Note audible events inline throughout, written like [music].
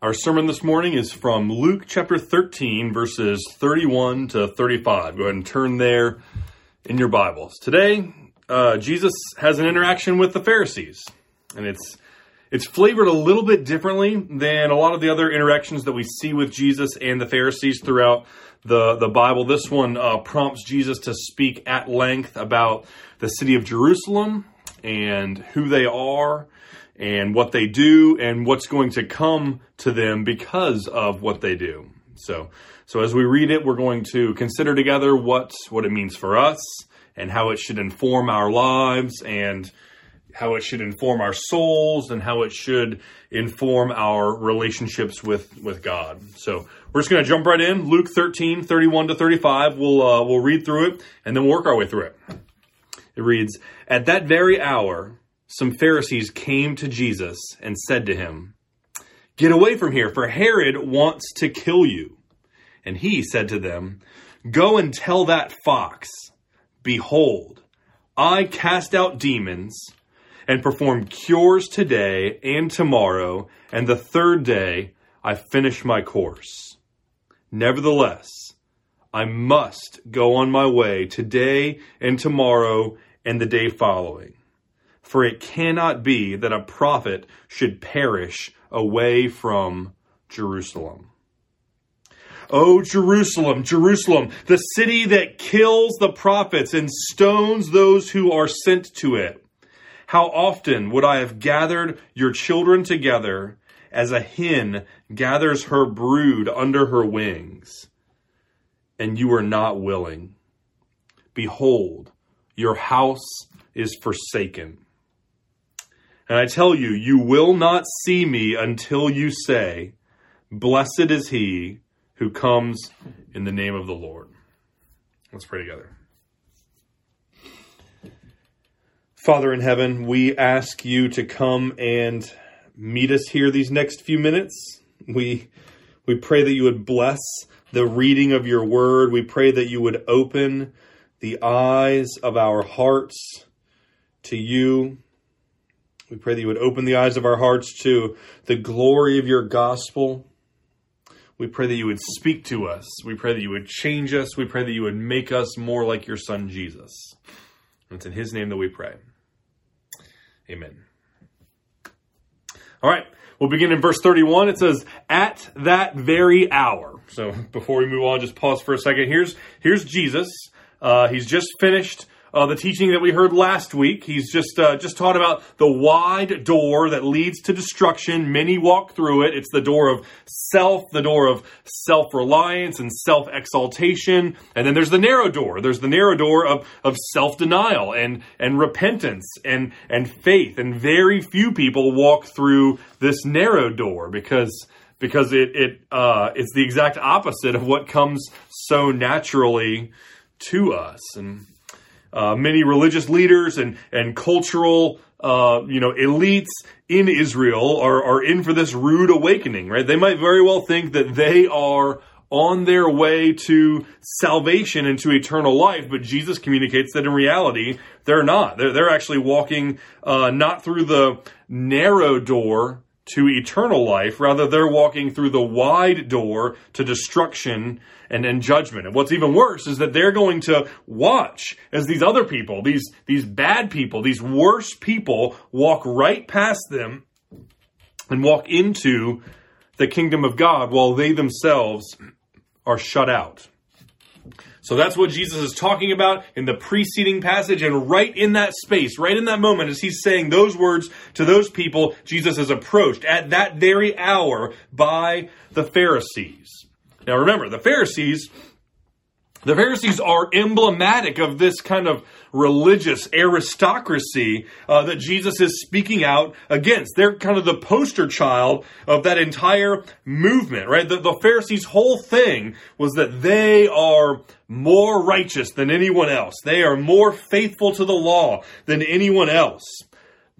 Our sermon this morning is from Luke chapter 13, verses 31 to 35. Go ahead and turn there in your Bibles. Today, uh, Jesus has an interaction with the Pharisees, and it's it's flavored a little bit differently than a lot of the other interactions that we see with Jesus and the Pharisees throughout the, the Bible. This one uh, prompts Jesus to speak at length about the city of Jerusalem and who they are and what they do and what's going to come to them because of what they do. So, so as we read it, we're going to consider together what, what it means for us and how it should inform our lives and how it should inform our souls and how it should inform our relationships with, with God. So we're just going to jump right in. Luke 13, 31 to 35. We'll, uh, we'll read through it and then we'll work our way through it. It reads, At that very hour, some Pharisees came to Jesus and said to him, Get away from here, for Herod wants to kill you. And he said to them, Go and tell that fox, Behold, I cast out demons and perform cures today and tomorrow, and the third day I finish my course. Nevertheless, I must go on my way today and tomorrow and the day following for it cannot be that a prophet should perish away from Jerusalem. O Jerusalem, Jerusalem, the city that kills the prophets and stones those who are sent to it. How often would I have gathered your children together as a hen gathers her brood under her wings, and you are not willing? Behold, your house is forsaken. And I tell you, you will not see me until you say, Blessed is he who comes in the name of the Lord. Let's pray together. Father in heaven, we ask you to come and meet us here these next few minutes. We we pray that you would bless the reading of your word. We pray that you would open the eyes of our hearts to you we pray that you would open the eyes of our hearts to the glory of your gospel. We pray that you would speak to us. We pray that you would change us. We pray that you would make us more like your son, Jesus. And it's in his name that we pray. Amen. All right. We'll begin in verse 31. It says, at that very hour. So [laughs] before we move on, just pause for a second. Here's, here's Jesus. Uh, he's just finished uh, the teaching that we heard last week. He's just uh, just taught about the wide door that leads to destruction. Many walk through it. It's the door of self, the door of self reliance and self exaltation, and then there's the narrow door. There's the narrow door of of self denial and and repentance and and faith. And very few people walk through this narrow door because because it it uh, it's the exact opposite of what comes so naturally to us and uh, many religious leaders and and cultural uh, you know elites in Israel are are in for this rude awakening. Right? They might very well think that they are on their way to salvation and to eternal life, but Jesus communicates that in reality they're not. They're they're actually walking uh, not through the narrow door to eternal life. Rather, they're walking through the wide door to destruction and, and judgment. And what's even worse is that they're going to watch as these other people, these, these bad people, these worse people walk right past them and walk into the kingdom of God while they themselves are shut out. So that's what Jesus is talking about in the preceding passage. And right in that space, right in that moment, as he's saying those words to those people, Jesus is approached at that very hour by the Pharisees. Now remember, the Pharisees the Pharisees are emblematic of this kind of religious aristocracy uh, that Jesus is speaking out against. They're kind of the poster child of that entire movement, right? The, the Pharisees' whole thing was that they are more righteous than anyone else. They are more faithful to the law than anyone else.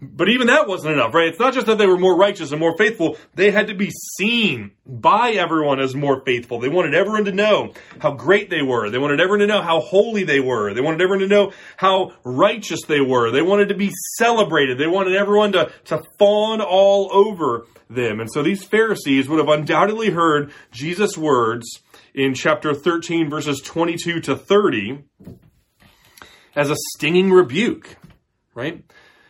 But even that wasn't enough, right? It's not just that they were more righteous and more faithful. They had to be seen by everyone as more faithful. They wanted everyone to know how great they were. They wanted everyone to know how holy they were. They wanted everyone to know how righteous they were. They wanted to be celebrated. They wanted everyone to, to fawn all over them. And so these Pharisees would have undoubtedly heard Jesus' words in chapter 13, verses 22 to 30 as a stinging rebuke, right?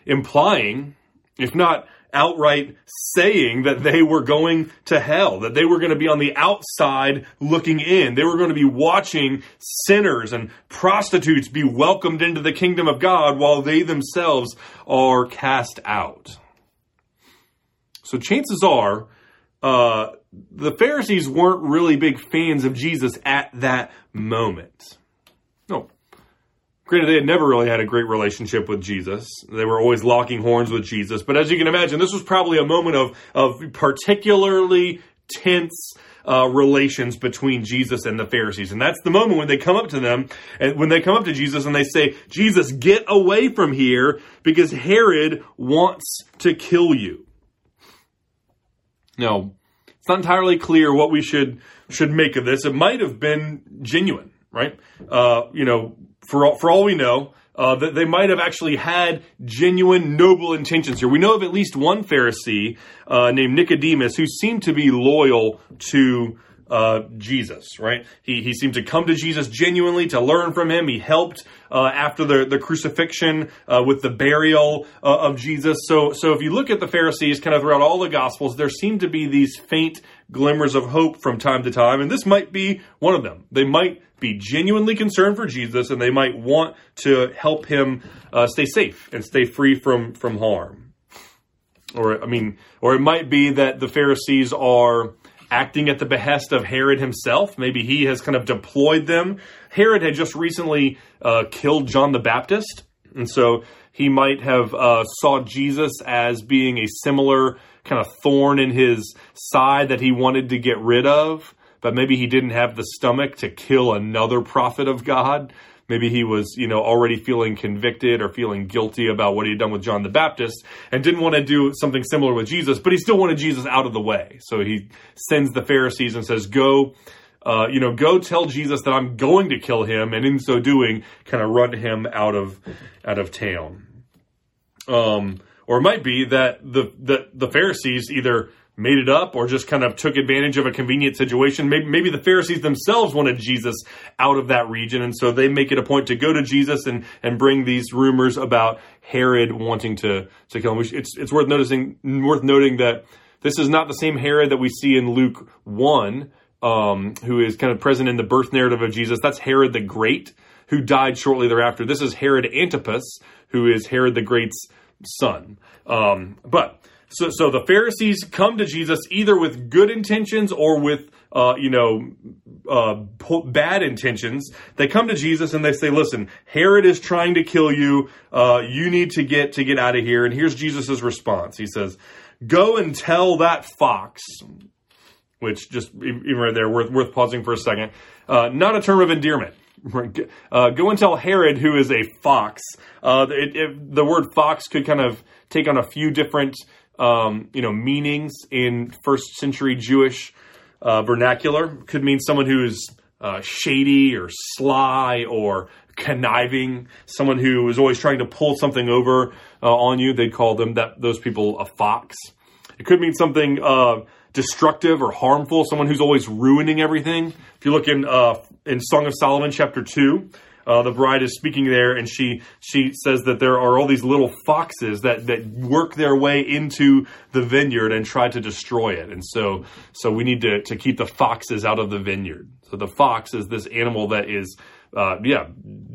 Implying, if not outright saying that they were going to hell, that they were going to be on the outside looking in. They were going to be watching sinners and prostitutes be welcomed into the kingdom of God while they themselves are cast out. So chances are, uh, the Pharisees weren't really big fans of Jesus at that moment. Granted, they had never really had a great relationship with Jesus. They were always locking horns with Jesus. But as you can imagine, this was probably a moment of, of particularly tense uh, relations between Jesus and the Pharisees. And that's the moment when they come up to them, and when they come up to Jesus and they say, Jesus, get away from here because Herod wants to kill you. Now, it's not entirely clear what we should should make of this. It might have been genuine, right? Uh, you know, for all, for all we know, uh, that they might have actually had genuine noble intentions here. We know of at least one Pharisee uh, named Nicodemus who seemed to be loyal to uh, Jesus, right? He, he seemed to come to Jesus genuinely to learn from him. He helped uh, after the, the crucifixion uh, with the burial uh, of Jesus. So, so if you look at the Pharisees kind of throughout all the Gospels, there seem to be these faint glimmers of hope from time to time, and this might be one of them. They might be genuinely concerned for Jesus, and they might want to help him uh, stay safe and stay free from from harm. Or I mean, or it might be that the Pharisees are acting at the behest of Herod himself. Maybe he has kind of deployed them. Herod had just recently uh, killed John the Baptist, and so he might have uh, saw Jesus as being a similar kind of thorn in his side that he wanted to get rid of but maybe he didn't have the stomach to kill another prophet of God. Maybe he was, you know, already feeling convicted or feeling guilty about what he had done with John the Baptist and didn't want to do something similar with Jesus, but he still wanted Jesus out of the way. So he sends the Pharisees and says, go, uh, you know, go tell Jesus that I'm going to kill him. And in so doing, kind of run him out of, out of town. Um, or it might be that the, the, the Pharisees either made it up or just kind of took advantage of a convenient situation. Maybe, maybe the Pharisees themselves wanted Jesus out of that region, and so they make it a point to go to Jesus and, and bring these rumors about Herod wanting to, to kill him. It's, it's worth noticing, worth noting that this is not the same Herod that we see in Luke 1, um, who is kind of present in the birth narrative of Jesus. That's Herod the Great, who died shortly thereafter. This is Herod Antipas, who is Herod the Great's son. Um, but so, so the Pharisees come to Jesus either with good intentions or with, uh, you know, uh, bad intentions. They come to Jesus and they say, "Listen, Herod is trying to kill you. Uh, you need to get to get out of here." And here's Jesus' response. He says, "Go and tell that fox." Which just even right there, worth worth pausing for a second. Uh, not a term of endearment. [laughs] Uh, go and tell Herod, who is a fox. Uh, it, it, the word fox could kind of take on a few different um, you know, meanings in first century Jewish uh, vernacular. Could mean someone who is uh, shady or sly or conniving, someone who is always trying to pull something over uh, on you. They'd call them that those people a fox. It could mean something uh, destructive or harmful, someone who's always ruining everything. If you look in uh, in Song of Solomon chapter two, uh, the bride is speaking there, and she she says that there are all these little foxes that that work their way into the vineyard and try to destroy it. And so so we need to to keep the foxes out of the vineyard. So the fox is this animal that is. Uh, yeah,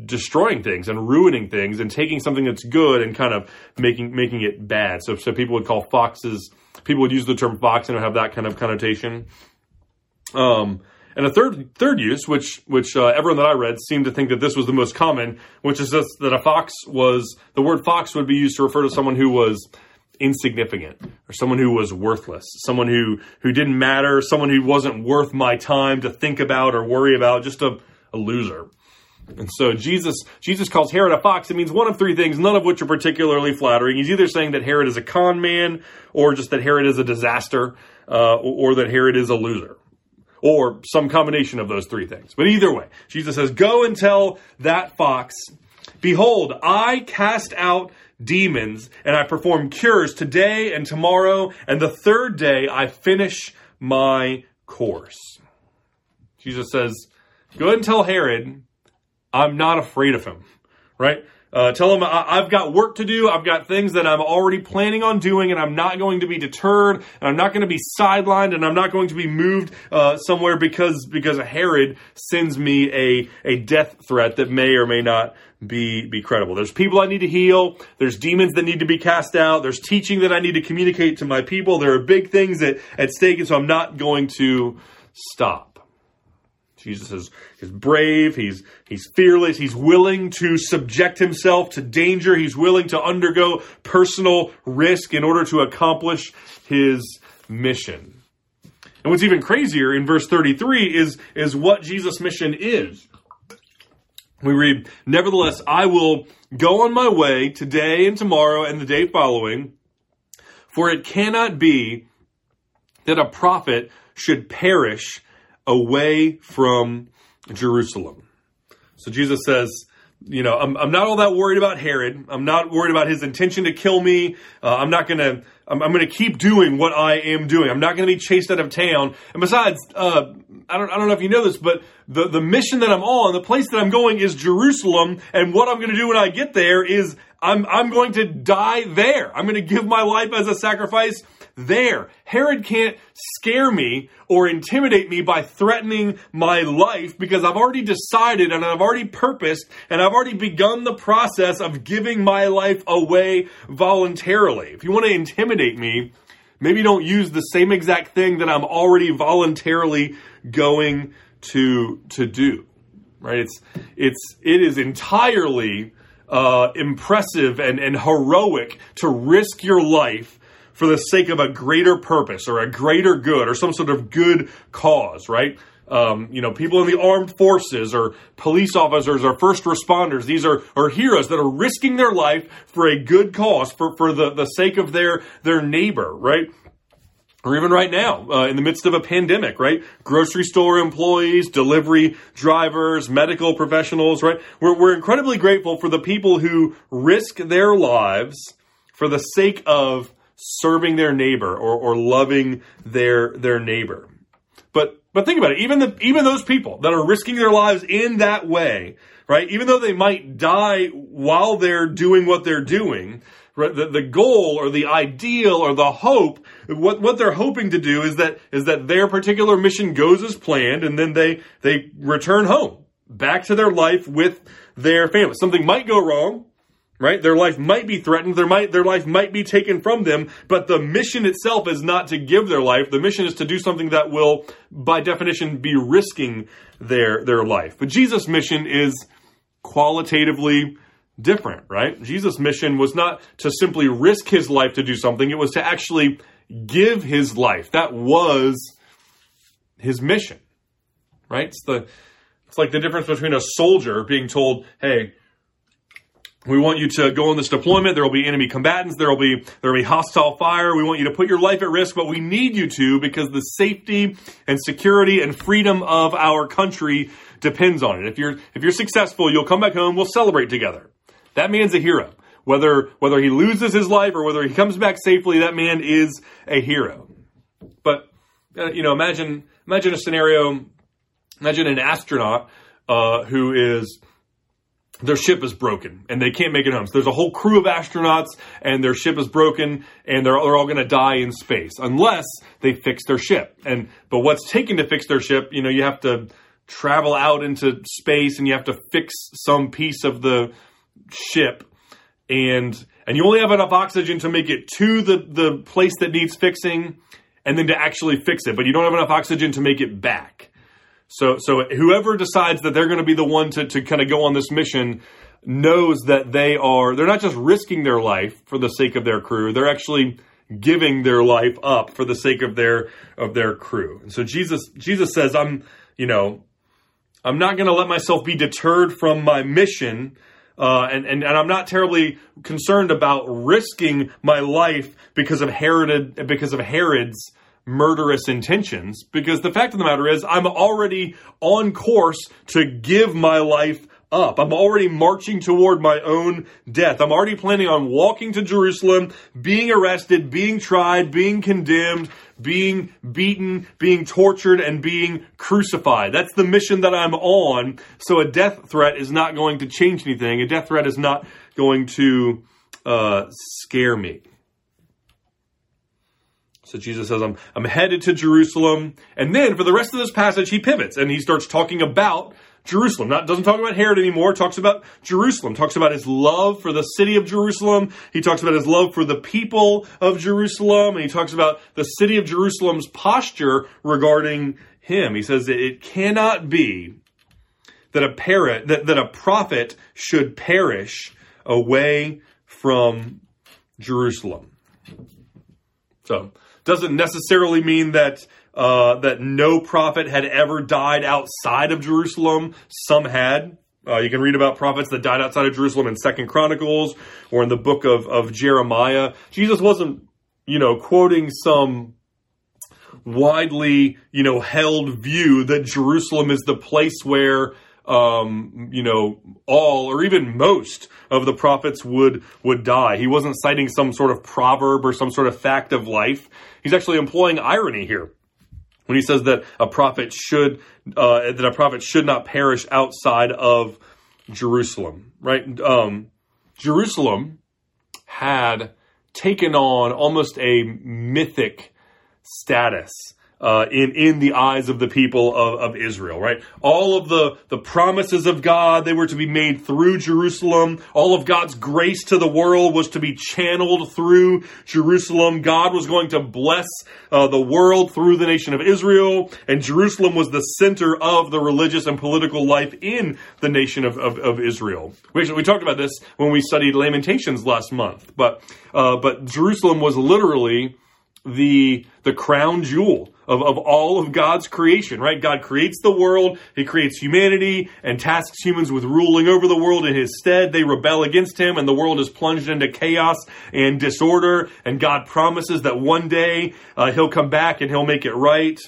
destroying things and ruining things and taking something that's good and kind of making making it bad. So, so people would call foxes. People would use the term fox and have that kind of connotation. Um, and a third third use, which which uh, everyone that I read seemed to think that this was the most common, which is just that a fox was the word fox would be used to refer to someone who was insignificant or someone who was worthless, someone who who didn't matter, someone who wasn't worth my time to think about or worry about, just a, a loser. And so Jesus Jesus calls Herod a fox. It means one of three things, none of which are particularly flattering. He's either saying that Herod is a con man, or just that Herod is a disaster, uh, or that Herod is a loser, or some combination of those three things. But either way, Jesus says, "Go and tell that fox, behold, I cast out." Demons, and I perform cures today and tomorrow, and the third day I finish my course. Jesus says, Go and tell Herod I'm not afraid of him, right? Uh, tell him I- have got work to do. I've got things that I'm already planning on doing, and I'm not going to be deterred. And I'm not going to be sidelined, and I'm not going to be moved uh, somewhere because because Herod sends me a a death threat that may or may not be be credible. There's people I need to heal. There's demons that need to be cast out. There's teaching that I need to communicate to my people. There are big things at, at stake, and so I'm not going to stop. Jesus is, is brave, he's, he's fearless, he's willing to subject himself to danger, he's willing to undergo personal risk in order to accomplish his mission. And what's even crazier in verse 33 is, is what Jesus' mission is. We read, Nevertheless, I will go on my way today and tomorrow and the day following, for it cannot be that a prophet should perish away from Jerusalem. So Jesus says, you know, I'm, I'm not all that worried about Herod. I'm not worried about his intention to kill me. Uh, I'm not going to, I'm, I'm going to keep doing what I am doing. I'm not going to be chased out of town. And besides, uh, I don't, I don't know if you know this, but the, the mission that I'm on, the place that I'm going is Jerusalem. And what I'm going to do when I get there is I'm, I'm going to die there. I'm going to give my life as a sacrifice there. Herod can't scare me or intimidate me by threatening my life because I've already decided and I've already purposed and I've already begun the process of giving my life away voluntarily. If you want to intimidate me, maybe don't use the same exact thing that I'm already voluntarily going to to do. Right? It's it's it is entirely uh, impressive and, and heroic to risk your life for the sake of a greater purpose or a greater good or some sort of good cause, right? Um, you know, people in the armed forces or police officers or first responders. These are, are heroes that are risking their life for a good cause, for, for the, the sake of their, their neighbor, right? Or even right now, uh, in the midst of a pandemic, right? Grocery store employees, delivery drivers, medical professionals, right? We're, we're incredibly grateful for the people who risk their lives for the sake of serving their neighbor or, or loving their their neighbor. But but think about it, even the even those people that are risking their lives in that way, right? Even though they might die while they're doing what they're doing, right? The, the goal or the ideal or the hope, what what they're hoping to do is that is that their particular mission goes as planned, and then they they return home back to their life with their family. Something might go wrong, right? Their life might be threatened, their might their life might be taken from them, but the mission itself is not to give their life. The mission is to do something that will by definition be risking their their life. But Jesus' mission is qualitatively different, right? Jesus' mission was not to simply risk his life to do something, it was to actually give his life. That was his mission. Right? It's the it's like the difference between a soldier being told, "Hey, we want you to go on this deployment. There will be enemy combatants. There will be there will be hostile fire. We want you to put your life at risk, but we need you to because the safety and security and freedom of our country depends on it. If you're if you're successful, you'll come back home. We'll celebrate together. That man's a hero. Whether whether he loses his life or whether he comes back safely, that man is a hero. But uh, you know, imagine imagine a scenario. Imagine an astronaut uh, who is their ship is broken and they can't make it home. So there's a whole crew of astronauts and their ship is broken and they're, they're all going to die in space unless they fix their ship. And but what's taken to fix their ship, you know, you have to travel out into space and you have to fix some piece of the ship and and you only have enough oxygen to make it to the the place that needs fixing and then to actually fix it, but you don't have enough oxygen to make it back. So, so whoever decides that they're going to be the one to, to kind of go on this mission knows that they are, they're not just risking their life for the sake of their crew. They're actually giving their life up for the sake of their, of their crew. And so Jesus, Jesus says, I'm, you know, I'm not going to let myself be deterred from my mission. Uh, and, and, and I'm not terribly concerned about risking my life because of Herod, because of Herod's murderous intentions. Because the fact of the matter is, I'm already on course to give my life up. I'm already marching toward my own death. I'm already planning on walking to Jerusalem, being arrested, being tried, being condemned, being beaten, being tortured, and being crucified. That's the mission that I'm on. So a death threat is not going to change anything. A death threat is not going to uh, scare me. So Jesus says, I'm, I'm headed to Jerusalem. And then for the rest of this passage, he pivots and he starts talking about Jerusalem. Not doesn't talk about Herod anymore. Talks about Jerusalem. Talks about his love for the city of Jerusalem. He talks about his love for the people of Jerusalem, and he talks about the city of Jerusalem's posture regarding him. He says that it cannot be that a parrot that, that a prophet should perish away from Jerusalem. So doesn't necessarily mean that uh, that no prophet had ever died outside of Jerusalem. Some had. Uh, you can read about prophets that died outside of Jerusalem in Second Chronicles or in the book of, of Jeremiah. Jesus wasn't, you know, quoting some widely, you know, held view that Jerusalem is the place where um, you know, all or even most of the prophets would would die. He wasn't citing some sort of proverb or some sort of fact of life. He's actually employing irony here when he says that a prophet should uh, that a prophet should not perish outside of Jerusalem, right? Um, Jerusalem had taken on almost a mythic status uh, in in the eyes of the people of, of Israel, right? All of the the promises of God they were to be made through Jerusalem. All of God's grace to the world was to be channeled through Jerusalem. God was going to bless uh, the world through the nation of Israel, and Jerusalem was the center of the religious and political life in the nation of, of, of Israel. We, we talked about this when we studied Lamentations last month, but uh, but Jerusalem was literally the the crown jewel of, of all of God's creation, right? God creates the world, He creates humanity, and tasks humans with ruling over the world in His stead. They rebel against Him, and the world is plunged into chaos and disorder. And God promises that one day uh, He'll come back and He'll make it right.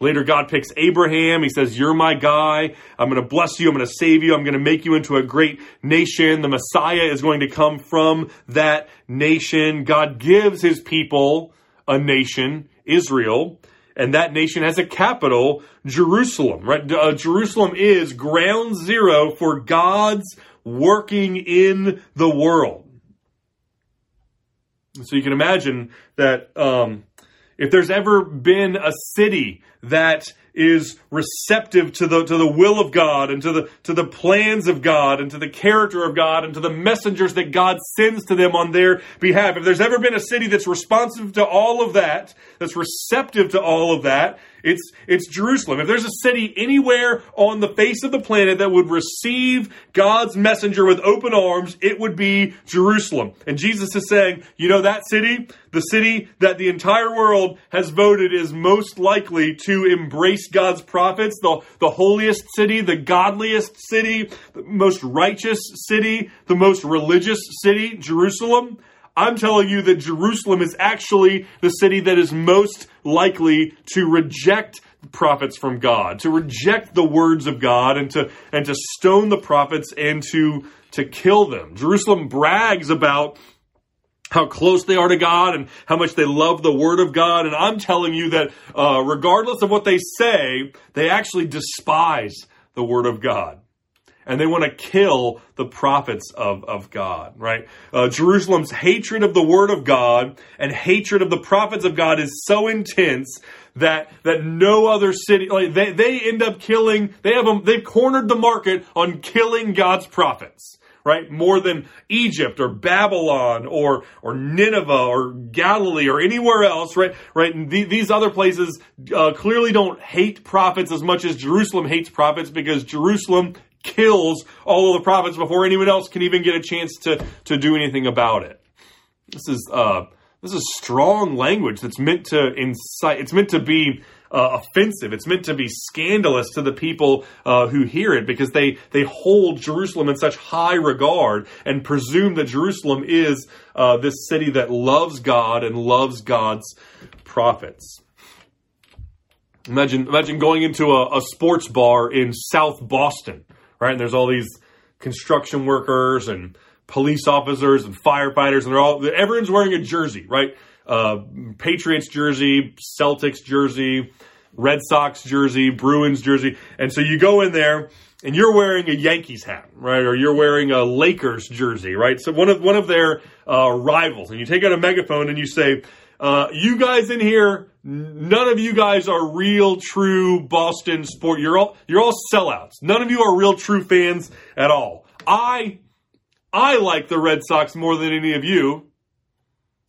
Later, God picks Abraham. He says, You're my guy. I'm going to bless you. I'm going to save you. I'm going to make you into a great nation. The Messiah is going to come from that nation. God gives his people a nation, Israel and that nation has a capital, Jerusalem, right? Uh, Jerusalem is ground zero for God's working in the world. So you can imagine that um, if there's ever been a city that is receptive to the to the will of God and to the to the plans of God and to the character of God and to the messengers that God sends to them on their behalf. If there's ever been a city that's responsive to all of that, that's receptive to all of that, it's, it's Jerusalem. If there's a city anywhere on the face of the planet that would receive God's messenger with open arms, it would be Jerusalem. And Jesus is saying, you know that city? The city that the entire world has voted is most likely to embrace God's prophets, the, the holiest city, the godliest city, the most righteous city, the most religious city, Jerusalem. I'm telling you that Jerusalem is actually the city that is most likely to reject prophets from God, to reject the words of God and to and to stone the prophets and to to kill them. Jerusalem brags about how close they are to God and how much they love the Word of God. And I'm telling you that uh, regardless of what they say, they actually despise the Word of God and they want to kill the prophets of, of God, right? Uh, Jerusalem's hatred of the word of God and hatred of the prophets of God is so intense that that no other city like they, they end up killing they have them they've cornered the market on killing God's prophets right? More than Egypt or Babylon or or Nineveh or Galilee or anywhere else right? Right? These other places uh, clearly don't hate prophets as much as Jerusalem hates prophets because Jerusalem kills all of the prophets before anyone else can even get a chance to, to do anything about it. This is, uh, This is strong language that's meant to incite, it's meant to be uh, offensive. It's meant to be scandalous to the people uh, who hear it because they, they hold Jerusalem in such high regard and presume that Jerusalem is uh, this city that loves God and loves God's prophets. Imagine, imagine going into a, a sports bar in South Boston, right? And there's all these construction workers and police officers and firefighters, and they're all everyone's wearing a jersey, right? Uh, Patriots jersey, Celtics jersey, Red Sox jersey, Bruins jersey, and so you go in there and you're wearing a Yankees hat, right? Or you're wearing a Lakers jersey, right? So one of one of their uh, rivals, and you take out a megaphone and you say, uh, "You guys in here, none of you guys are real, true Boston sport. You're all you're all sellouts. None of you are real, true fans at all. I I like the Red Sox more than any of you,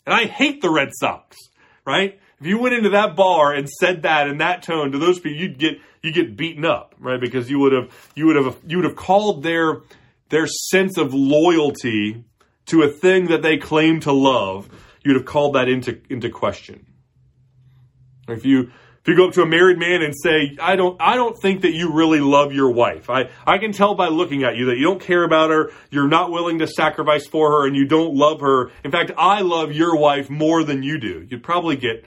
and I hate the Red Sox, right? If you went into that bar and said that in that tone to those people, you'd get you get beaten up, right? Because you would have you would have you would have called their their sense of loyalty to a thing that they claim to love, you'd have called that into into question. If you if you go up to a married man and say, I don't, I don't think that you really love your wife. I, I can tell by looking at you that you don't care about her. You're not willing to sacrifice for her and you don't love her. In fact, I love your wife more than you do. You'd probably get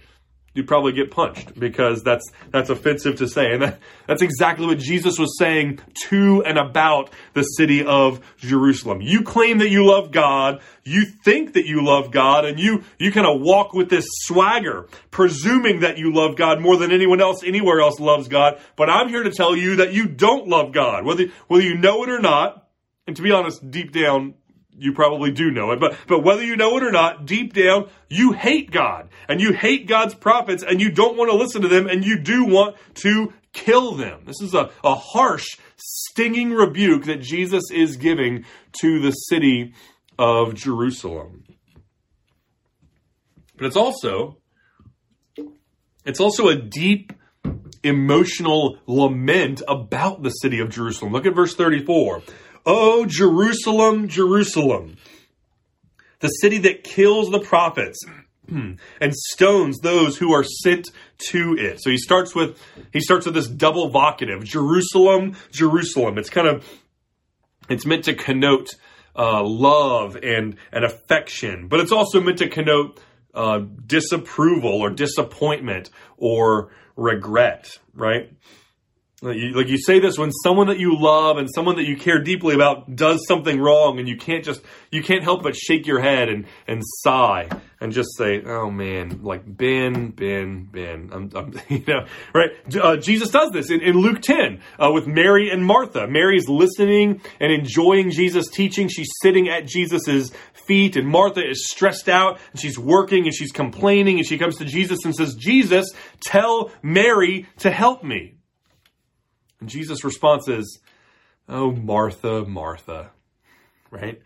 you'd probably get punched because that's that's offensive to say. And that, that's exactly what jesus was saying to and about the city of jerusalem. You claim that you love god you think that you love god and you you kind of walk with this swagger presuming that you love god more than anyone else anywhere else loves god. But i'm here to tell you that you don't love god whether whether you know it or not. And to be honest deep down you probably do know it, but, but whether you know it or not, deep down, you hate God and you hate God's prophets and you don't want to listen to them and you do want to kill them. This is a, a harsh, stinging rebuke that Jesus is giving to the city of Jerusalem. But it's also, it's also a deep emotional lament about the city of Jerusalem. Look at verse 34. Oh, Jerusalem, Jerusalem, the city that kills the prophets [clears throat] and stones those who are sent to it. So he starts with he starts with this double vocative, Jerusalem, Jerusalem. It's kind of it's meant to connote uh, love and and affection, but it's also meant to connote uh, disapproval or disappointment or regret, right? Like you say this when someone that you love and someone that you care deeply about does something wrong, and you can't just you can't help but shake your head and and sigh and just say, "Oh man, like Ben, Ben, Ben." I'm, I'm [laughs] you know, right? Uh, Jesus does this in, in Luke 10 uh, with Mary and Martha. Mary's listening and enjoying Jesus' teaching. She's sitting at Jesus's feet, and Martha is stressed out and she's working and she's complaining, and she comes to Jesus and says, "Jesus, tell Mary to help me." And Jesus' response is, Oh, Martha, Martha, right?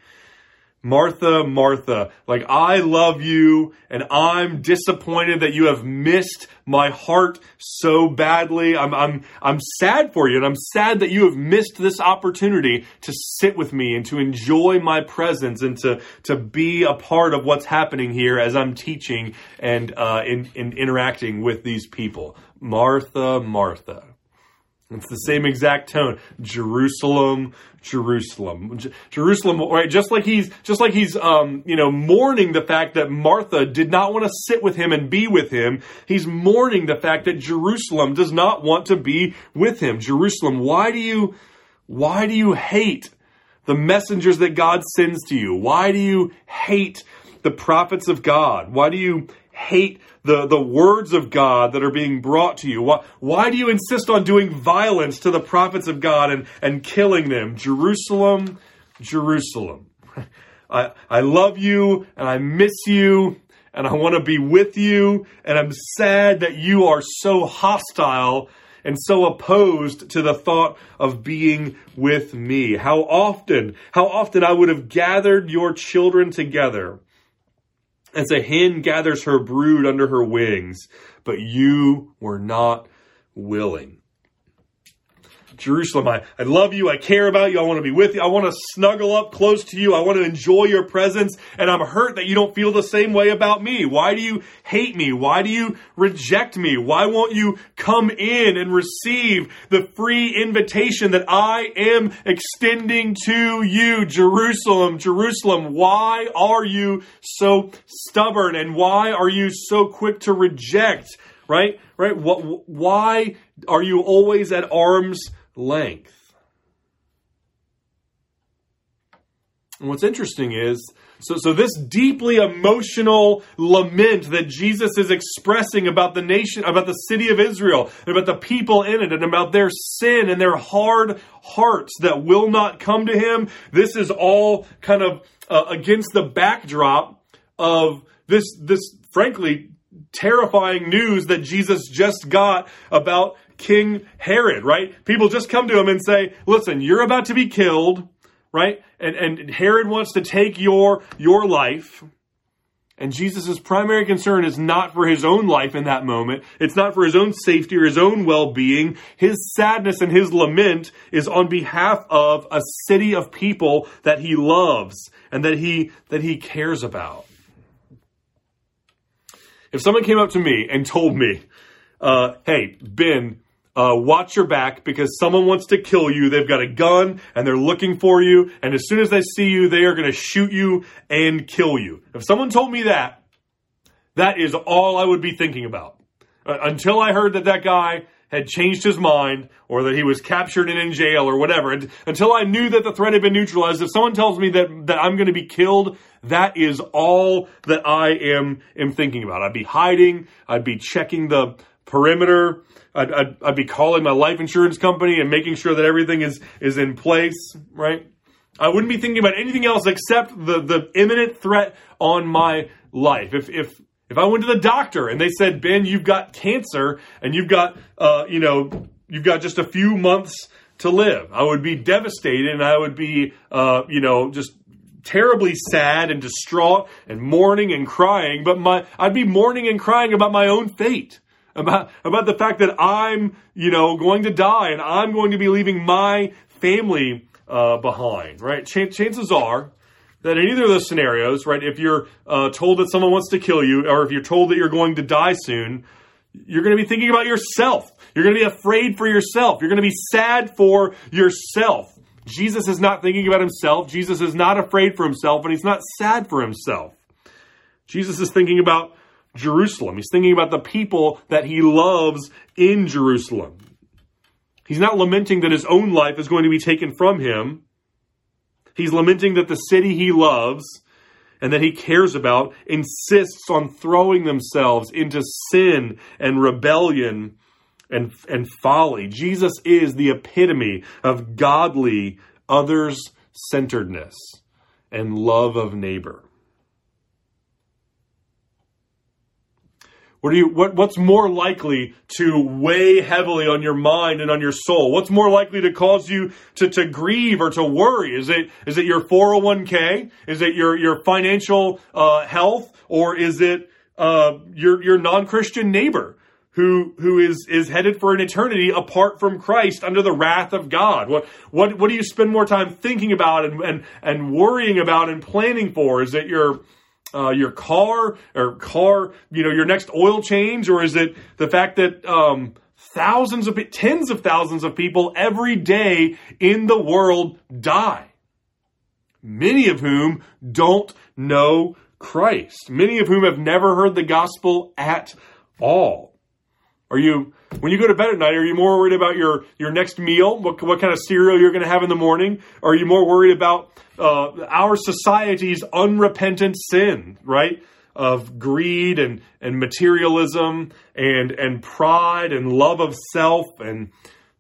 Martha, Martha, like I love you and I'm disappointed that you have missed my heart so badly. I'm, I'm, I'm sad for you and I'm sad that you have missed this opportunity to sit with me and to enjoy my presence and to, to be a part of what's happening here as I'm teaching and, uh, in, in interacting with these people. Martha, Martha. It's the same exact tone. Jerusalem, Jerusalem, J- Jerusalem. Right, just like he's just like he's um, you know mourning the fact that Martha did not want to sit with him and be with him. He's mourning the fact that Jerusalem does not want to be with him. Jerusalem, why do you why do you hate the messengers that God sends to you? Why do you hate the prophets of God? Why do you hate the, the words of God that are being brought to you? Why, why do you insist on doing violence to the prophets of God and, and killing them? Jerusalem, Jerusalem. [laughs] I, I love you and I miss you and I want to be with you and I'm sad that you are so hostile and so opposed to the thought of being with me. How often, how often I would have gathered your children together as a hen gathers her brood under her wings, but you were not willing. Jerusalem, I, I love you. I care about you. I want to be with you. I want to snuggle up close to you. I want to enjoy your presence. And I'm hurt that you don't feel the same way about me. Why do you hate me? Why do you reject me? Why won't you come in and receive the free invitation that I am extending to you? Jerusalem, Jerusalem, why are you so stubborn? And why are you so quick to reject? Right? Right? What, why are you always at arm's length. And what's interesting is so, so this deeply emotional lament that Jesus is expressing about the nation, about the city of Israel, and about the people in it, and about their sin and their hard hearts that will not come to Him, this is all kind of uh, against the backdrop of this, this frankly terrifying news that Jesus just got about King Herod, right? People just come to him and say, listen, you're about to be killed, right? And, and Herod wants to take your, your life. And Jesus' primary concern is not for his own life in that moment. It's not for his own safety or his own well-being. His sadness and his lament is on behalf of a city of people that he loves and that he, that he cares about. If someone came up to me and told me, uh, hey, Ben, uh, watch your back because someone wants to kill you. They've got a gun and they're looking for you. And as soon as they see you, they are going to shoot you and kill you. If someone told me that, that is all I would be thinking about. Uh, until I heard that that guy had changed his mind or that he was captured and in jail or whatever. And until I knew that the threat had been neutralized, if someone tells me that, that I'm going to be killed, that is all that I am, am thinking about. I'd be hiding. I'd be checking the perimeter. I'd, I'd, I'd be calling my life insurance company and making sure that everything is, is in place, right? I wouldn't be thinking about anything else except the, the imminent threat on my life. If, if, if I went to the doctor and they said, Ben, you've got cancer and you've got, uh, you know, you've got just a few months to live, I would be devastated and I would be, uh, you know, just terribly sad and distraught and mourning and crying, but my, I'd be mourning and crying about my own fate about about the fact that I'm, you know, going to die and I'm going to be leaving my family uh, behind, right? Ch- chances are that in either of those scenarios, right, if you're uh, told that someone wants to kill you, or if you're told that you're going to die soon, you're going to be thinking about yourself. You're going to be afraid for yourself. You're going to be sad for yourself. Jesus is not thinking about himself. Jesus is not afraid for himself, and he's not sad for himself. Jesus is thinking about Jerusalem. He's thinking about the people that he loves in Jerusalem. He's not lamenting that his own life is going to be taken from him. He's lamenting that the city he loves and that he cares about insists on throwing themselves into sin and rebellion and, and folly. Jesus is the epitome of godly others centeredness and love of neighbor. What do you what what's more likely to weigh heavily on your mind and on your soul? What's more likely to cause you to, to grieve or to worry? Is it is it your 401k? Is it your your financial uh, health or is it uh, your your non-Christian neighbor? who who is is headed for an eternity apart from Christ under the wrath of God. What what what do you spend more time thinking about and and, and worrying about and planning for? Is it your uh, your car or car, you know, your next oil change, or is it the fact that um, thousands of tens of thousands of people every day in the world die, many of whom don't know Christ, many of whom have never heard the gospel at all. Are you when you go to bed at night, are you more worried about your, your next meal? What, what kind of cereal you're going to have in the morning? Or are you more worried about uh, our society's unrepentant sin, right? Of greed and, and materialism and, and pride and love of self and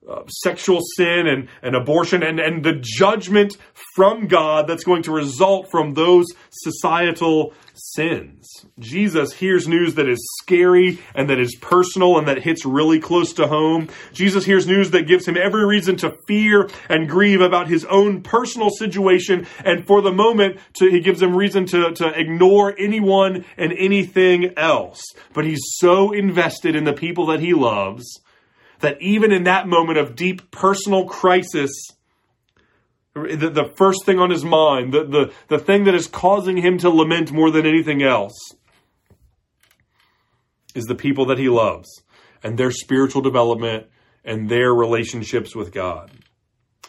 uh, sexual sin and, and abortion and, and the judgment from God that's going to result from those societal sins. Jesus hears news that is scary and that is personal and that hits really close to home. Jesus hears news that gives him every reason to fear and grieve about his own personal situation. And for the moment, to, he gives him reason to, to ignore anyone and anything else. But he's so invested in the people that he loves that even in that moment of deep personal crisis, the, the first thing on his mind, the, the, the thing that is causing him to lament more than anything else, is the people that he loves and their spiritual development and their relationships with God.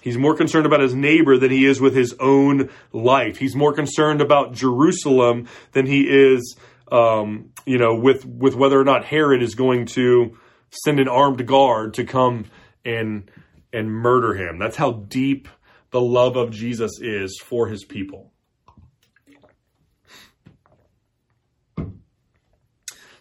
He's more concerned about his neighbor than he is with his own life. He's more concerned about Jerusalem than he is, um, you know, with with whether or not Herod is going to send an armed guard to come and and murder him. That's how deep the love of Jesus is for his people.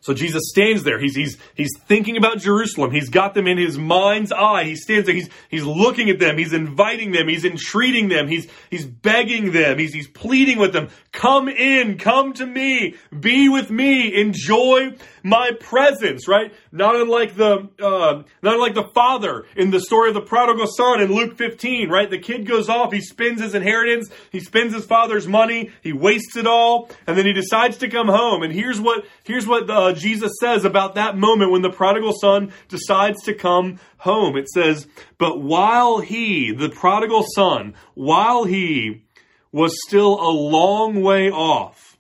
So Jesus stands there. He's, he's, he's thinking about Jerusalem. He's got them in his mind's eye. He stands there. He's, he's looking at them. He's inviting them. He's entreating them. He's, he's begging them. He's, he's pleading with them. Come in. Come to me. Be with me. Enjoy my presence, right? Not unlike the, uh, not unlike the father in the story of the prodigal son in Luke 15, right? The kid goes off. He spends his inheritance. He spends his father's money. He wastes it all. And then he decides to come home. And here's what, here's what, uh, Jesus says about that moment when the prodigal son decides to come home. It says, But while he, the prodigal son, while he was still a long way off,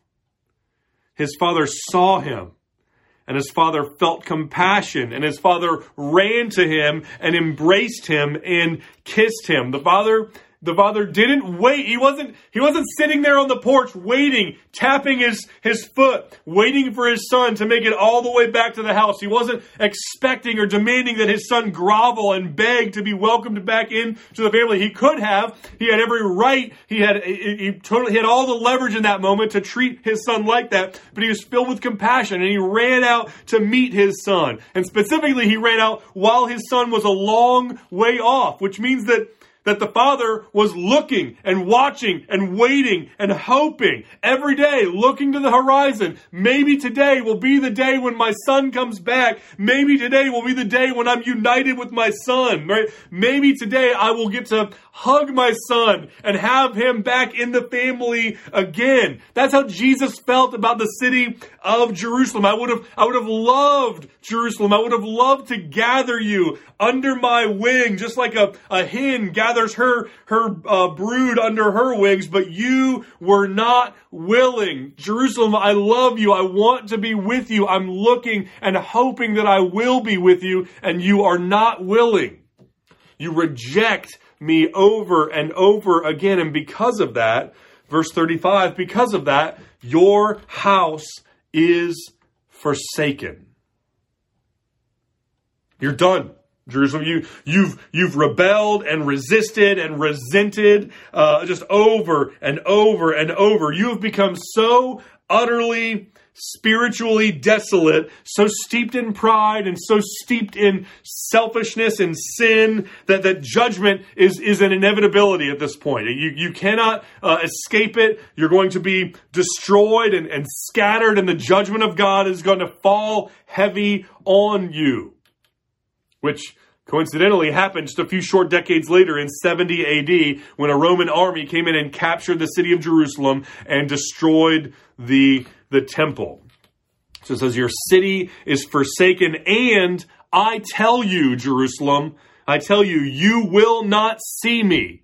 his father saw him. And his father felt compassion, and his father ran to him and embraced him and kissed him. The father the father didn't wait. He wasn't, he wasn't sitting there on the porch waiting, tapping his, his foot, waiting for his son to make it all the way back to the house. He wasn't expecting or demanding that his son grovel and beg to be welcomed back into the family. He could have. He had every right. He had, he, totally, he had all the leverage in that moment to treat his son like that, but he was filled with compassion and he ran out to meet his son. And specifically, he ran out while his son was a long way off, which means that that the father was looking and watching and waiting and hoping every day, looking to the horizon. Maybe today will be the day when my son comes back. Maybe today will be the day when I'm united with my son, right? Maybe today I will get to hug my son and have him back in the family again. That's how Jesus felt about the city of Jerusalem. I would have, I would have loved Jerusalem. I would have loved to gather you under my wing, just like a, a hen gathers her, her uh, brood under her wings, but you were not willing. Jerusalem, I love you. I want to be with you. I'm looking and hoping that I will be with you, and you are not willing. You reject me over and over again. And because of that, verse 35, because of that, your house is forsaken. You're done. Jerusalem, you, you've, you've rebelled and resisted and resented, uh, just over and over and over. You have become so utterly spiritually desolate, so steeped in pride and so steeped in selfishness and sin that, that judgment is, is an inevitability at this point. You, you cannot uh, escape it. You're going to be destroyed and, and scattered, and the judgment of God is going to fall heavy on you. Which coincidentally happened just a few short decades later in 70 AD when a Roman army came in and captured the city of Jerusalem and destroyed the the temple. So it says, Your city is forsaken, and I tell you, Jerusalem, I tell you, you will not see me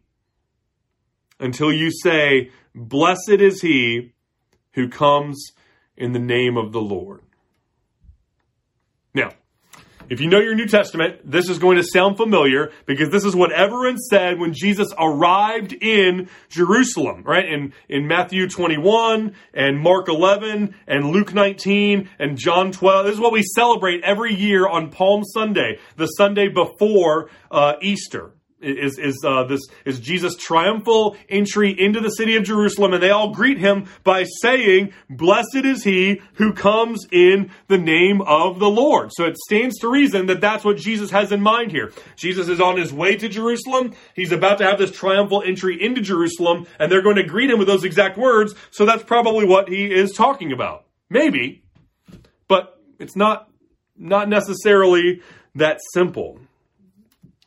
until you say, Blessed is he who comes in the name of the Lord. Now, if you know your New Testament, this is going to sound familiar because this is what everyone said when Jesus arrived in Jerusalem, right? In, in Matthew 21 and Mark 11 and Luke 19 and John 12. This is what we celebrate every year on Palm Sunday, the Sunday before uh, Easter is is uh, this is Jesus' triumphal entry into the city of Jerusalem, and they all greet him by saying, "Blessed is he who comes in the name of the Lord." So it stands to reason that that's what Jesus has in mind here. Jesus is on his way to Jerusalem. He's about to have this triumphal entry into Jerusalem, and they're going to greet him with those exact words. So that's probably what he is talking about. Maybe, but it's not not necessarily that simple.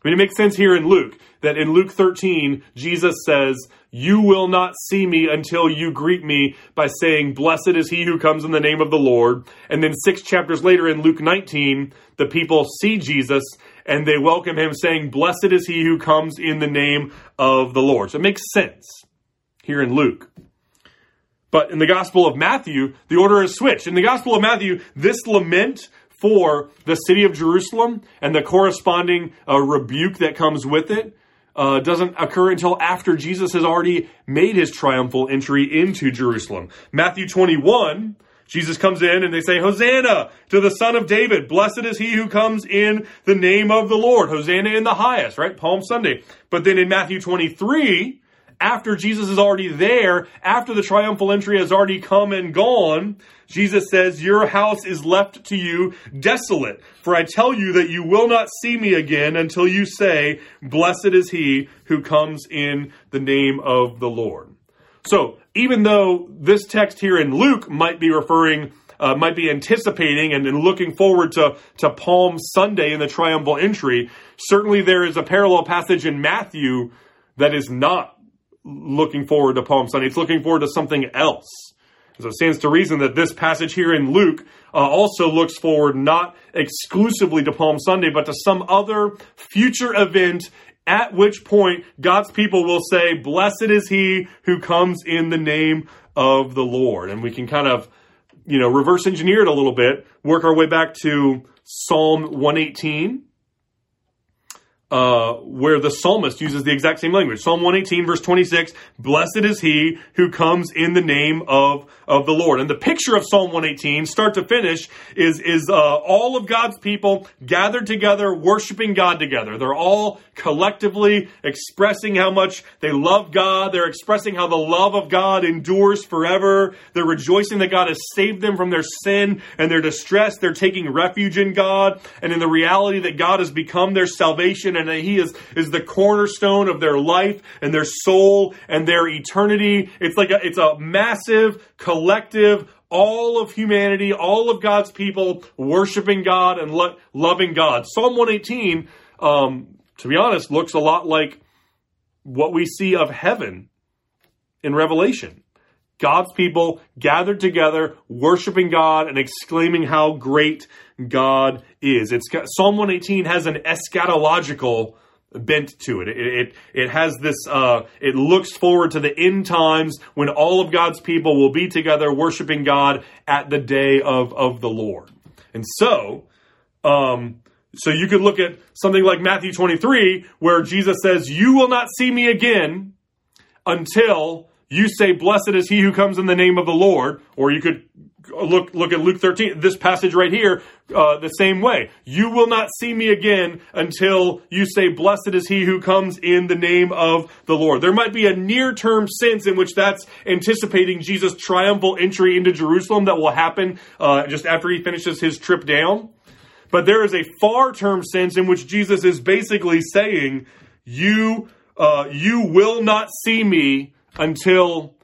I mean, it makes sense here in Luke that in Luke 13, Jesus says, You will not see me until you greet me by saying, Blessed is he who comes in the name of the Lord. And then six chapters later in Luke 19, the people see Jesus and they welcome him, saying, Blessed is he who comes in the name of the Lord. So it makes sense here in Luke. But in the Gospel of Matthew, the order is switched. In the Gospel of Matthew, this lament for the city of Jerusalem and the corresponding uh, rebuke that comes with it uh, doesn't occur until after Jesus has already made his triumphal entry into Jerusalem. Matthew 21, Jesus comes in and they say, Hosanna to the Son of David. Blessed is he who comes in the name of the Lord. Hosanna in the highest, right? Palm Sunday. But then in Matthew 23, after Jesus is already there, after the triumphal entry has already come and gone, Jesus says, Your house is left to you desolate. For I tell you that you will not see me again until you say, Blessed is he who comes in the name of the Lord. So, even though this text here in Luke might be referring, uh, might be anticipating and, and looking forward to, to Palm Sunday in the triumphal entry, certainly there is a parallel passage in Matthew that is not looking forward to Palm Sunday. It's looking forward to something else. So it stands to reason that this passage here in Luke uh, also looks forward not exclusively to Palm Sunday, but to some other future event at which point God's people will say, Blessed is he who comes in the name of the Lord. And we can kind of, you know, reverse engineer it a little bit, work our way back to Psalm 118 uh, where the psalmist uses the exact same language. Psalm 118, verse 26, Blessed is he who comes in the name of, of the Lord. And the picture of Psalm 118, start to finish, is, is uh, all of God's people gathered together, worshiping God together. They're all collectively expressing how much they love God. They're expressing how the love of God endures forever. They're rejoicing that God has saved them from their sin and their distress. They're taking refuge in God and in the reality that God has become their salvation and that He is, is the cornerstone of their life and their soul and their eternity. It's like a, it's a massive collective all of humanity, all of God's people worshiping God and lo- loving God. Psalm 118, um, to be honest, looks a lot like what we see of heaven in Revelation. God's people gathered together, worshiping God and exclaiming how great God is. It's Psalm 118 has an eschatological bent to it. It it, it has this. Uh, it looks forward to the end times when all of God's people will be together worshiping God at the day of of the Lord. And so, um, so you could look at something like Matthew 23, where Jesus says, "You will not see me again until." you say, Blessed is he who comes in the name of the Lord, or you could look look at Luke 13, this passage right here, uh, the same way. You will not see me again until you say, Blessed is he who comes in the name of the Lord. There might be a near term sense in which that's anticipating Jesus' triumphal entry into Jerusalem that will happen uh, just after he finishes his trip down. But there is a far term sense in which Jesus is basically saying, You, uh, you will not see me until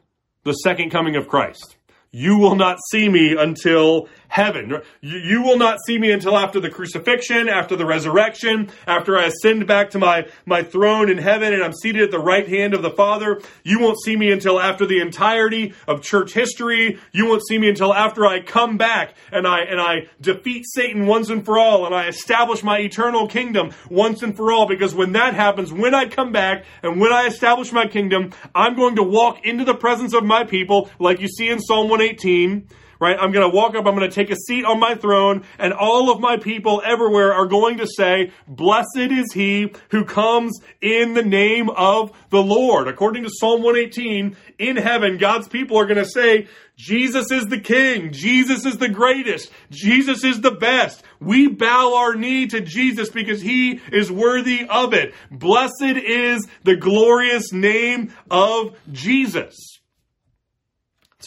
the second coming of Christ. You will not see me until heaven. You will not see me until after the crucifixion, after the resurrection, after I ascend back to my, my throne in heaven and I'm seated at the right hand of the Father. You won't see me until after the entirety of church history. You won't see me until after I come back and I, and I defeat Satan once and for all and I establish my eternal kingdom once and for all. Because when that happens, when I come back and when I establish my kingdom, I'm going to walk into the presence of my people like you see in Psalm 118 right? I'm going to walk up, I'm going to take a seat on my throne, and all of my people everywhere are going to say, Blessed is he who comes in the name of the Lord. According to Psalm 118, in heaven, God's people are going to say, Jesus is the king. Jesus is the greatest. Jesus is the best. We bow our knee to Jesus because he is worthy of it. Blessed is the glorious name of Jesus.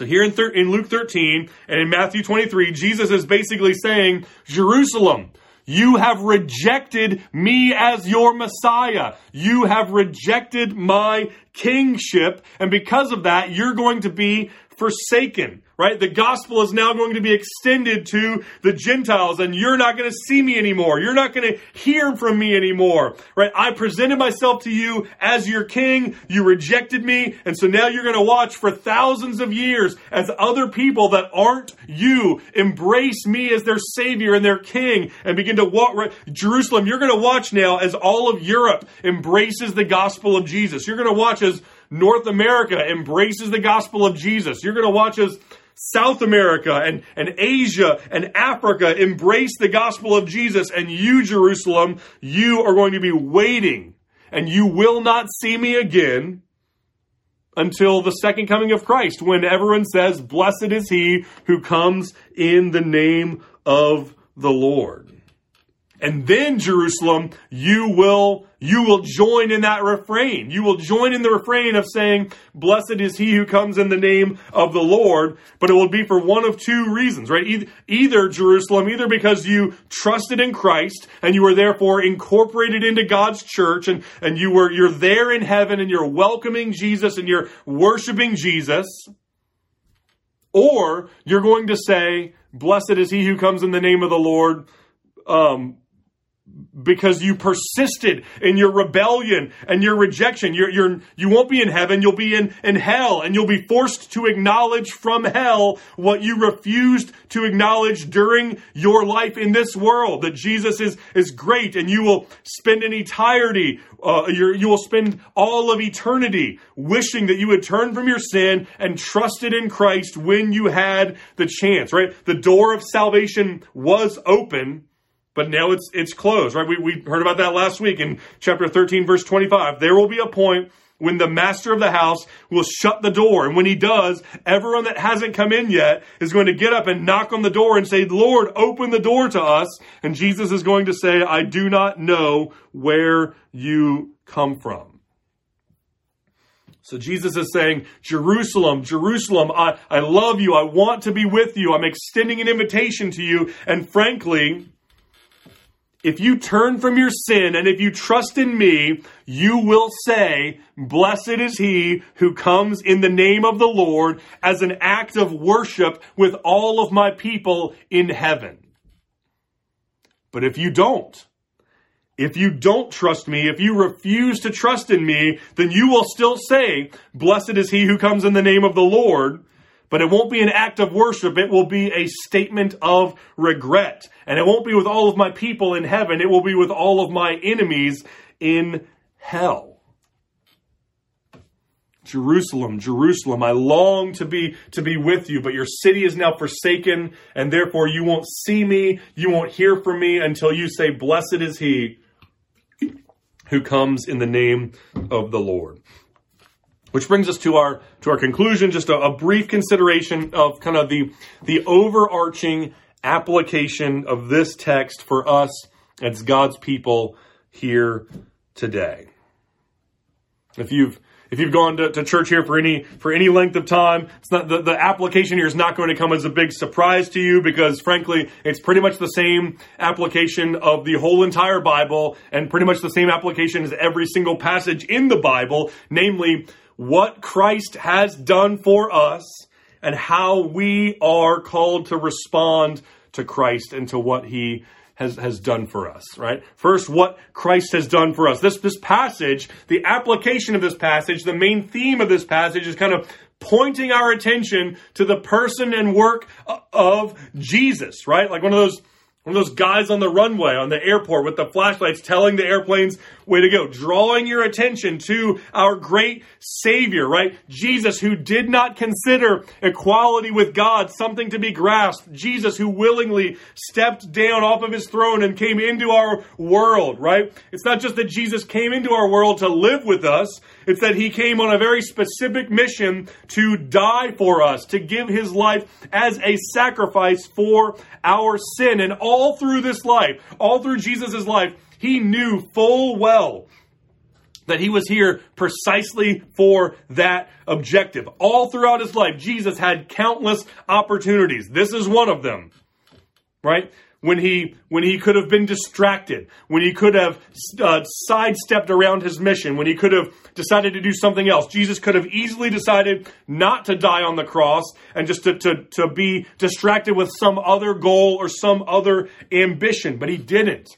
So here in, thir- in Luke 13 and in Matthew 23, Jesus is basically saying, Jerusalem, you have rejected me as your Messiah. You have rejected my kingship. And because of that, you're going to be forsaken, right? The gospel is now going to be extended to the Gentiles and you're not going to see me anymore. You're not going to hear from me anymore, right? I presented myself to you as your king. You rejected me. And so now you're going to watch for thousands of years as other people that aren't you embrace me as their savior and their king and begin to walk, right? Jerusalem, you're going to watch now as all of Europe embraces the gospel of Jesus. You're going to watch as North America embraces the gospel of Jesus. You're going to watch as South America and, and Asia and Africa embrace the gospel of Jesus. And you, Jerusalem, you are going to be waiting and you will not see me again until the second coming of Christ when everyone says, blessed is he who comes in the name of the Lord. And then Jerusalem, you will, you will join in that refrain. You will join in the refrain of saying, blessed is he who comes in the name of the Lord. But it will be for one of two reasons, right? Either, Jerusalem, either because you trusted in Christ and you were therefore incorporated into God's church and, and you were, you're there in heaven and you're welcoming Jesus and you're worshiping Jesus. Or you're going to say, blessed is he who comes in the name of the Lord. Um, because you persisted in your rebellion and your rejection. You're, you're, you won't be in heaven, you'll be in, in hell, and you'll be forced to acknowledge from hell what you refused to acknowledge during your life in this world. That Jesus is, is great, and you will spend an entirety, uh, you will spend all of eternity wishing that you had turned from your sin and trusted in Christ when you had the chance, right? The door of salvation was open but now it's it's closed, right? We, we heard about that last week in chapter 13, verse 25. There will be a point when the master of the house will shut the door. And when he does, everyone that hasn't come in yet is going to get up and knock on the door and say, Lord, open the door to us. And Jesus is going to say, I do not know where you come from. So Jesus is saying, Jerusalem, Jerusalem, I, I love you. I want to be with you. I'm extending an invitation to you. And frankly, if you turn from your sin and if you trust in me, you will say, Blessed is he who comes in the name of the Lord as an act of worship with all of my people in heaven. But if you don't, if you don't trust me, if you refuse to trust in me, then you will still say, Blessed is he who comes in the name of the Lord. But it won't be an act of worship. It will be a statement of regret. And it won't be with all of my people in heaven. It will be with all of my enemies in hell. Jerusalem, Jerusalem, I long to be, to be with you, but your city is now forsaken, and therefore you won't see me, you won't hear from me until you say, blessed is he who comes in the name of the Lord. Which brings us to our to our conclusion, just a, a, brief consideration of kind of the the overarching application of this text for us as God's people here today. If you've if you've gone to, to church here for any for any length of time, it's not the, the application here is not going to come as a big surprise to you because frankly, it's pretty much the same application of the whole entire Bible and pretty much the same application as every single passage in the Bible, namely what Christ has done for us and how we are called to respond to Christ and to what he has, has done for us, right? First, what Christ has done for us. This, this passage, the application of this passage, the main theme of this passage is kind of pointing our attention to the person and work of Jesus, right? Like one of those one of those guys on the runway on the airport with the flashlights telling the airplanes way to go, drawing your attention to our great Savior, right? Jesus, who did not consider equality with God something to be grasped. Jesus, who willingly stepped down off of his throne and came into our world, right? It's not just that Jesus came into our world to live with us. It's that he came on a very specific mission to die for us, to give his life as a sacrifice for our sin. And all through this life, all through Jesus' life, he knew full well that he was here precisely for that objective. All throughout his life, Jesus had countless opportunities. This is one of them, right? When he when he could have been distracted, when he could have uh, sidestepped around his mission, when he could have decided to do something else. Jesus could have easily decided not to die on the cross and just to, to, to be distracted with some other goal or some other ambition, but he didn't.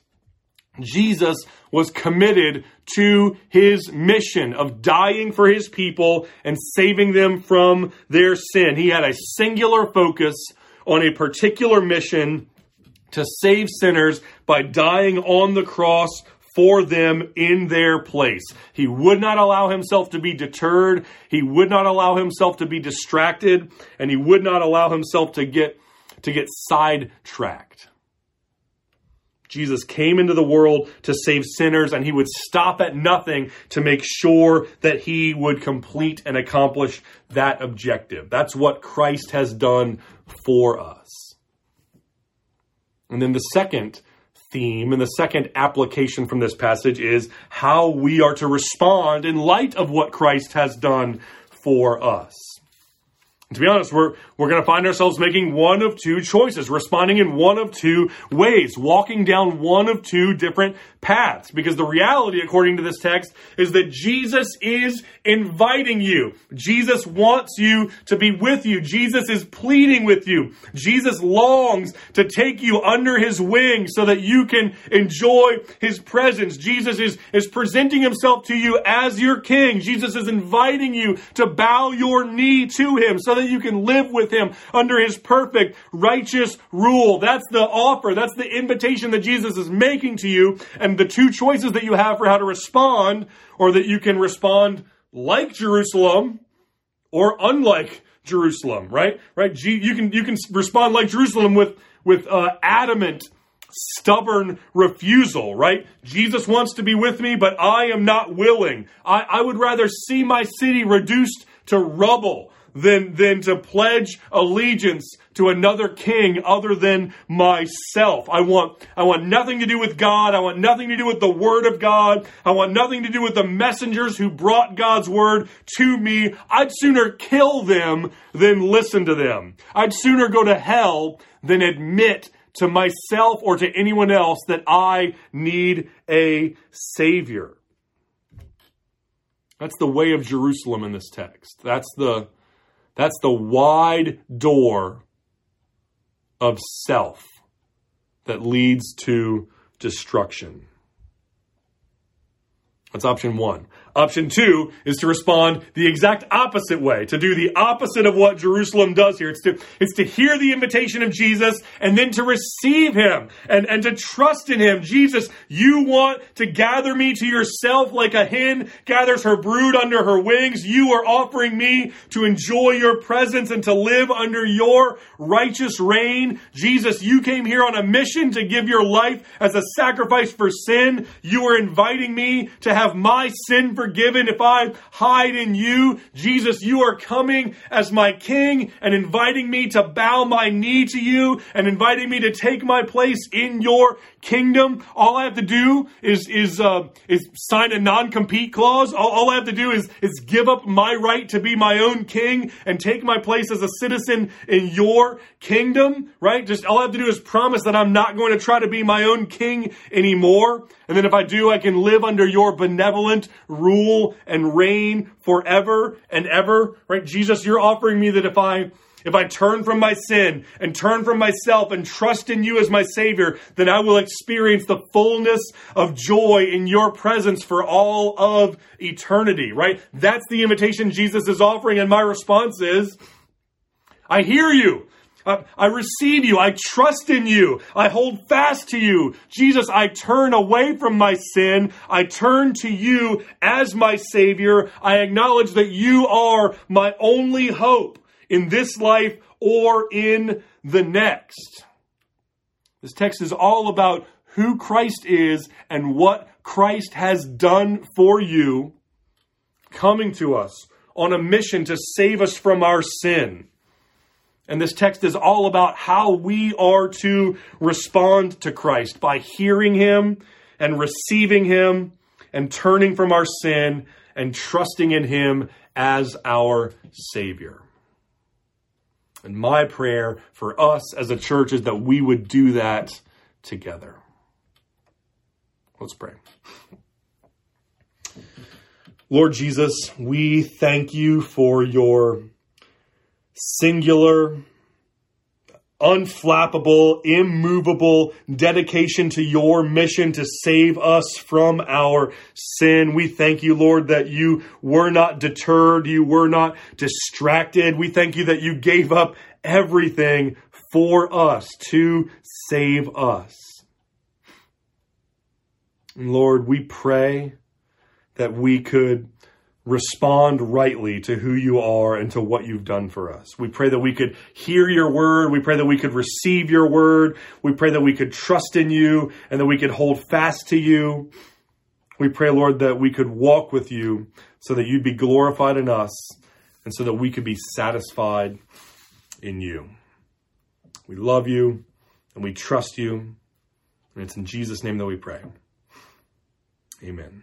Jesus was committed to his mission of dying for his people and saving them from their sin. He had a singular focus on a particular mission to save sinners by dying on the cross for them in their place. He would not allow himself to be deterred. He would not allow himself to be distracted and he would not allow himself to get to get sidetracked. Jesus came into the world to save sinners and he would stop at nothing to make sure that he would complete and accomplish that objective. That's what Christ has done for us. And then the second theme and the second application from this passage is how we are to respond in light of what Christ has done for us. To be honest, we're, we're going to find ourselves making one of two choices, responding in one of two ways, walking down one of two different paths. Because the reality, according to this text, is that Jesus is inviting you. Jesus wants you to be with you. Jesus is pleading with you. Jesus longs to take you under his wing so that you can enjoy his presence. Jesus is, is presenting himself to you as your king. Jesus is inviting you to bow your knee to him so that you can live with him under his perfect, righteous rule. That's the offer. That's the invitation that Jesus is making to you. And the two choices that you have for how to respond, or that you can respond like Jerusalem or unlike Jerusalem, right? Right? You can, you can respond like Jerusalem with, with, uh, adamant, stubborn refusal, right? Jesus wants to be with me, but I am not willing. I, I would rather see my city reduced to rubble than, than to pledge allegiance to another king other than myself. I want, I want nothing to do with God. I want nothing to do with the word of God. I want nothing to do with the messengers who brought God's word to me. I'd sooner kill them than listen to them. I'd sooner go to hell than admit to myself or to anyone else that I need a savior. That's the way of Jerusalem in this text. That's the that's the wide door of self that leads to destruction. That's option one. Option two is to respond the exact opposite way, to do the opposite of what Jerusalem does here. It's to, it's to hear the invitation of Jesus and then to receive him and, and to trust in him. Jesus, you want to gather me to yourself like a hen gathers her brood under her wings. You are offering me to enjoy your presence and to live under your righteous reign. Jesus, you came here on a mission to give your life as a sacrifice for sin. You are inviting me to have my sin forgiven if I hide in you. Jesus, you are coming as my king and inviting me to bow my knee to you and inviting me to take my place in your kingdom. All I have to do is, is, uh, is sign a non-compete clause. All, all I have to do is, is give up my right to be my own king and take my place as a citizen in your kingdom, right? Just all I have to do is promise that I'm not going to try to be my own king anymore. And then if I do, I can live under your benevolent rule and reign forever and ever, right? Jesus, you're offering me that if I if I turn from my sin and turn from myself and trust in you as my Savior, then I will experience the fullness of joy in your presence for all of eternity, right? That's the invitation Jesus is offering, and my response is, I hear you. I, I, receive you. I trust in you. I hold fast to you. Jesus, I turn away from my sin. I turn to you as my Savior. I acknowledge that you are my only hope in this life or in the next. This text is all about who Christ is and what Christ has done for you, coming to us on a mission to save us from our sin. And this text is all about how we are to respond to Christ by hearing Him and receiving Him and turning from our sin and trusting in Him as our Savior. And my prayer for us as a church is that we would do that together. Let's pray. Lord Jesus, we thank you for your singular, unflappable, immovable dedication to your mission to save us from our sin. We thank you, Lord, that you were not deterred, you were not distracted. We thank you that you gave up everything for us to save us. Lord, we pray that we could respond rightly to who you are and to what you've done for us. We pray that we could hear your word. We pray that we could receive your word. We pray that we could trust in you and that we could hold fast to you. We pray, Lord, that we could walk with you so that you'd be glorified in us and so that we could be satisfied in you. We love you and we trust you. And it's in Jesus' name that we pray. Amen.